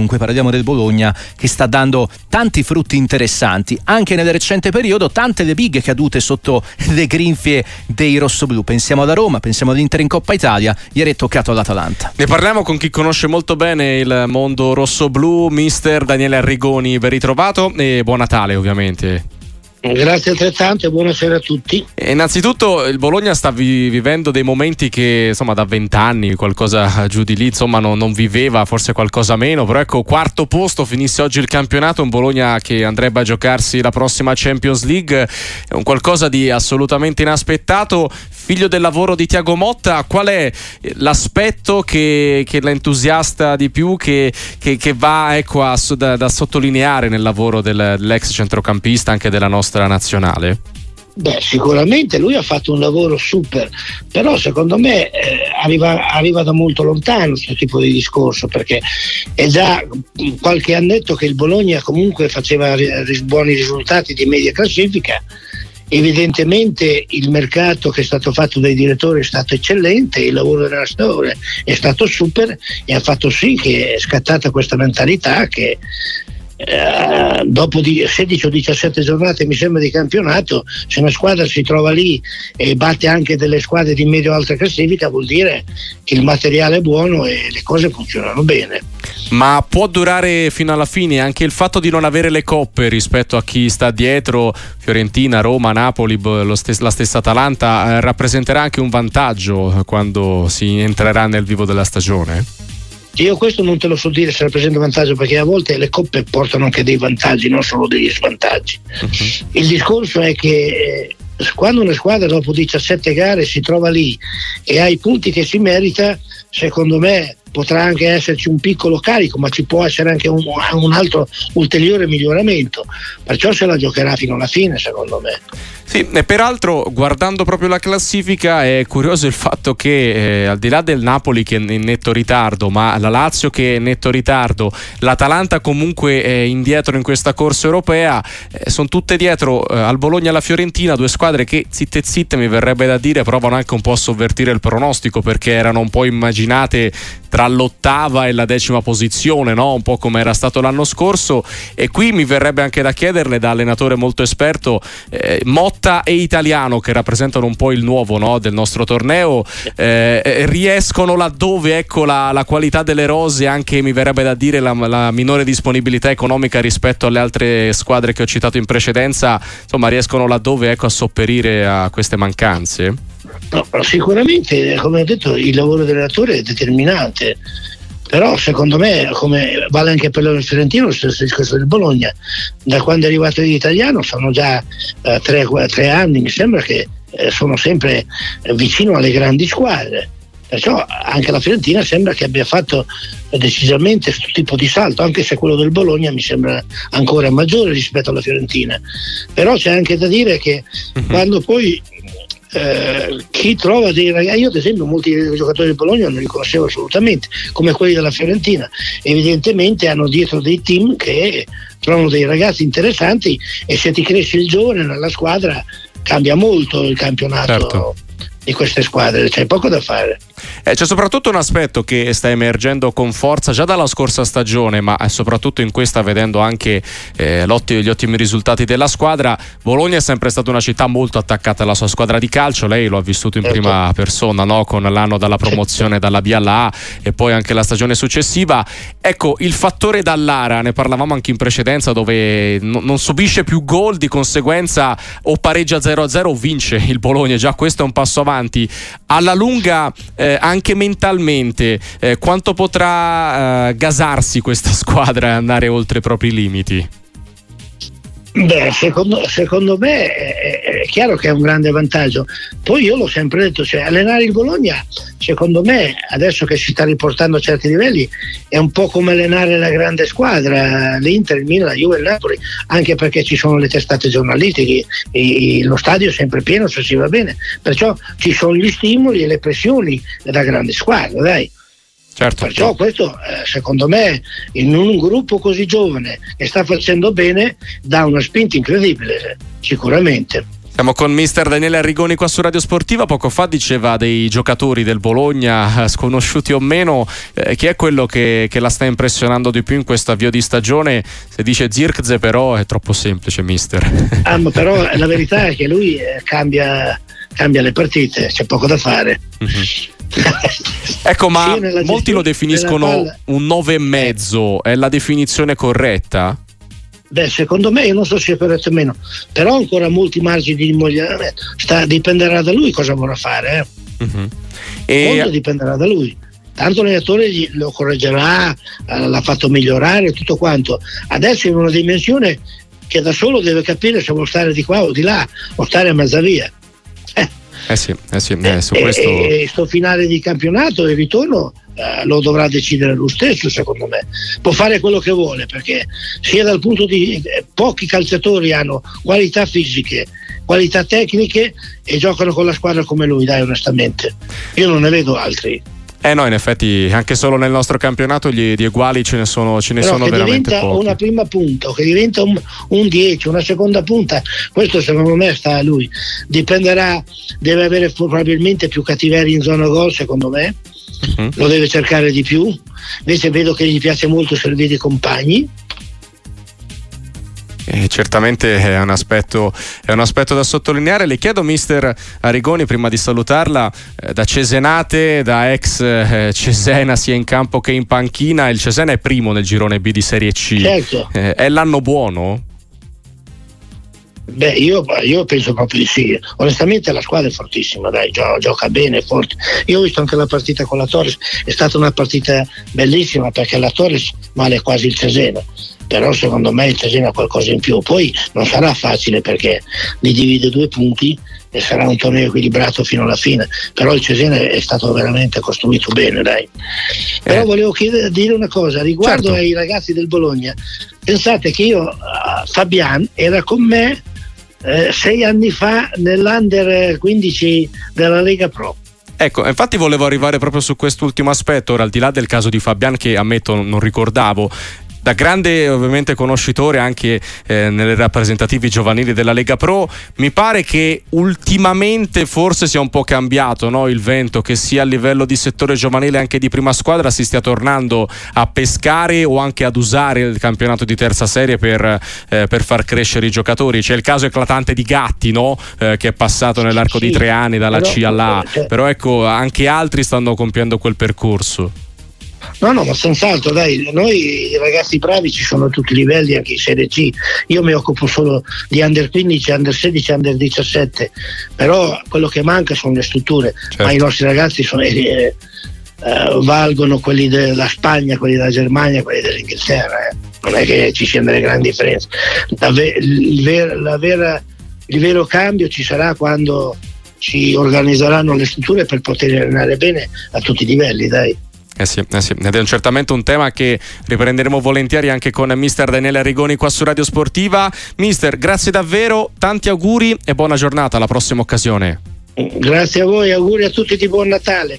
dunque parliamo del Bologna che sta dando tanti frutti interessanti, anche nel recente periodo tante le big cadute sotto le grinfie dei rossoblù. Pensiamo alla Roma, pensiamo all'Inter in Coppa Italia, ieri è toccato all'Atalanta. Ne parliamo con chi conosce molto bene il mondo rossoblù, mister Daniele Arrigoni, ben ritrovato e buon Natale ovviamente. Grazie altrettanto e buonasera a tutti. E innanzitutto il Bologna sta vi- vivendo dei momenti che insomma da vent'anni qualcosa giù di lì insomma non, non, viveva, forse qualcosa meno, però ecco quarto posto, finisse oggi il campionato, un Bologna che andrebbe a giocarsi la prossima Champions League, è un qualcosa di assolutamente inaspettato, figlio del lavoro di Tiago Motta, qual è l'aspetto che, che l'entusiasta di più, che, che, che va ecco, a, da, da, sottolineare nel lavoro del, dell'ex centrocampista anche della nostra nazionale? Beh, sicuramente lui ha fatto un lavoro super, però secondo me eh, arriva, arriva, da molto lontano questo tipo di discorso, perché è già qualche annetto che il Bologna comunque faceva buoni risultati di media classifica. Evidentemente il mercato che è stato fatto dai direttori è stato eccellente, il lavoro dell'allenatore è stato super e ha fatto sì che è scattata questa mentalità che eh, dopo 16 o 17 giornate mi sembra di campionato, se una squadra si trova lì e batte anche delle squadre di medio-alta classifica vuol dire che il materiale è buono e le cose funzionano bene. Ma può durare fino alla fine anche il fatto di non avere le coppe rispetto a chi sta dietro, Fiorentina, Roma, Napoli, stes- la stessa Atalanta, eh, rappresenterà anche un vantaggio quando si entrerà nel vivo della stagione? Io questo non te lo so dire se rappresenta un vantaggio perché a volte le coppe portano anche dei vantaggi, non solo degli svantaggi. Uh-huh. Il discorso è che eh, quando una squadra dopo 17 gare si trova lì e ha i punti che si merita, secondo me potrà anche esserci un piccolo carico, ma ci può essere anche un, un, altro ulteriore miglioramento. Perciò se la giocherà fino alla fine, secondo me. Sì, e peraltro guardando proprio la classifica è curioso il fatto che eh, al di là del Napoli che è in netto ritardo, ma la Lazio che è in netto ritardo, l'Atalanta comunque è indietro in questa corsa europea, eh, sono tutte dietro eh, al Bologna e alla Fiorentina, due squadre che zitte zitte mi verrebbe da dire provano anche un po' a sovvertire il pronostico perché erano un po' immaginate tra l'ottava e la decima posizione, no? un po' come era stato l'anno scorso. E qui mi verrebbe anche da chiederle, da allenatore molto esperto, eh, Motta e Italiano, che rappresentano un po' il nuovo no? del nostro torneo, eh, eh, riescono laddove ecco, la, la, qualità delle rose, anche mi verrebbe da dire la, la, minore disponibilità economica rispetto alle altre squadre che ho citato in precedenza, insomma, riescono laddove ecco, a sopperire a queste mancanze? No, sicuramente, come ho detto, il lavoro dell'allenatore è determinante, però secondo me, come vale anche per il Fiorentino, lo stesso discorso del Bologna, da quando è arrivato l'italiano sono già eh, tre, tre, anni, mi sembra che eh, sono sempre vicino alle grandi squadre. Perciò anche la Fiorentina sembra che abbia fatto decisamente questo tipo di salto, anche se quello del Bologna mi sembra ancora maggiore rispetto alla Fiorentina. Però c'è anche da dire che uh-huh. quando poi eh, chi trova dei ragazzi, io ad esempio molti giocatori del Bologna non li conoscevo assolutamente, come quelli della Fiorentina, evidentemente hanno dietro dei team che trovano dei ragazzi interessanti e se ti cresce il giovane nella squadra cambia molto il campionato. Certo di queste squadre, c'è poco da fare. Eh, c'è soprattutto un aspetto che sta emergendo con forza già dalla scorsa stagione, ma soprattutto in questa vedendo anche eh, gli ottimi risultati della squadra. Bologna è sempre stata una città molto attaccata alla sua squadra di calcio, lei lo ha vissuto in certo. prima persona, no? con l'anno dalla promozione dalla B alla A e poi anche la stagione successiva. Ecco, il fattore Dallara, ne parlavamo anche in precedenza, dove n- non subisce più gol, di conseguenza o pareggia 0-0 o vince il Bologna, già questo è un passo avanti avanti, alla lunga eh, anche mentalmente, eh, quanto potrà eh, gasarsi questa squadra e andare oltre i propri limiti? Beh, secondo, secondo me chiaro che è un grande vantaggio. Poi io l'ho sempre detto, cioè, allenare il Bologna, secondo me, adesso che si sta riportando a certi livelli, è un po' come allenare la grande squadra, l'Inter, il Milan, la Juve il Napoli, anche perché ci sono le testate giornalistiche, lo stadio è sempre pieno se si va bene, perciò ci sono gli stimoli e le pressioni da grande squadra, dai. Certo. Perciò questo eh, secondo me in un gruppo così giovane che sta facendo bene dà una spinta incredibile, sicuramente. Siamo con mister Daniele Arrigoni qua su Radio Sportiva. Poco fa diceva dei giocatori del Bologna, sconosciuti o meno, eh, chi è quello che, che, la sta impressionando di più in questo avvio di stagione? Se dice Zirkze, però è troppo semplice, mister. Ah, ma però la verità è che lui eh, cambia, cambia le partite, c'è poco da fare. Mm-hmm. ecco, ma molti lo definiscono un 9,5. È la definizione corretta? Beh, secondo me, io non so se è corretto o meno, però ancora molti margini di miglioramento. dipenderà da lui cosa vorrà fare. Eh. Uh-huh. E... Molto dipenderà da lui. Tanto l'allenatore lo correggerà, eh, l'ha fatto migliorare, tutto quanto. Adesso è in una dimensione che da solo deve capire se vuole stare di qua o di là, o stare a mezza via. Eh, eh sì, eh sì eh, su questo... E, e sto finale di campionato e ritorno eh, lo dovrà decidere lui stesso secondo me può fare quello che vuole perché sia dal punto di eh, pochi calciatori hanno qualità fisiche qualità tecniche e giocano con la squadra come lui dai onestamente io non ne vedo altri eh no, in effetti anche solo nel nostro campionato gli, di uguali ce ne sono, ce ne sono veramente diventa pochi. una prima punta, che diventa un, un 10, una seconda punta, questo secondo me sta a lui. Dipenderà, deve avere probabilmente più cattiveria in zona gol secondo me, uh-huh. lo deve cercare di più. Invece vedo che gli piace molto servire i compagni. Eh, certamente è un, aspetto, è un, aspetto, da sottolineare. Le chiedo, mister Arigoni, prima di salutarla, eh, da Cesenate, da ex eh, Cesena sia in campo che in panchina, il Cesena è primo nel girone B di Serie C. Certo. Eh, è l'anno buono? Beh, io, io, penso proprio di sì. Onestamente la squadra è fortissima, dai, gio, gioca bene, è forte. Io ho visto anche la partita con la Torres, è stata una partita bellissima perché la Torres vale quasi il Cesena. Però secondo me il Cesena ha qualcosa in più. Poi non sarà facile perché li divide due punti e sarà un torneo equilibrato fino alla fine. Però il Cesena è stato veramente costruito bene, dai. Però eh. volevo chiedere, dire una cosa riguardo certo. ai ragazzi del Bologna. Pensate che io, uh, Fabian, era con me eh, sei anni fa nell'Under 15 della Lega Pro. Ecco, infatti volevo arrivare proprio su quest'ultimo aspetto, ora al di là del caso di Fabian che ammetto non ricordavo, da grande ovviamente conoscitore anche eh, nelle rappresentativi giovanili della Lega Pro, mi pare che ultimamente forse sia un po' cambiato no? il vento, che sia a livello di settore giovanile anche di prima squadra si stia tornando a pescare o anche ad usare il campionato di terza serie per, eh, per far crescere i giocatori. C'è il caso eclatante di Gatti no? eh, che è passato nell'arco sì, di tre anni dalla però, C alla A, eh, però ecco anche altri stanno compiendo quel percorso. No, no, ma senz'altro, dai, noi ragazzi bravi ci sono a tutti i livelli, anche in Serie C. Io mi occupo solo di under 15, under 16, under 17, però quello che manca sono le strutture, certo. ma i nostri ragazzi sono, eh, eh, valgono quelli della Spagna, quelli della Germania, quelli dell'Inghilterra. Eh. Non è che ci siano delle grandi differenze. La ve- il, ver- vera, il vero cambio ci sarà quando ci organizzeranno le strutture per poter allenare bene a tutti i livelli, dai. Eh sì, eh sì, ed è certamente un tema che riprenderemo volentieri anche con mister Daniele Arrigoni qua su Radio Sportiva. Mister, grazie davvero, tanti auguri e buona giornata, alla prossima occasione. Grazie a voi, auguri a tutti di buon Natale.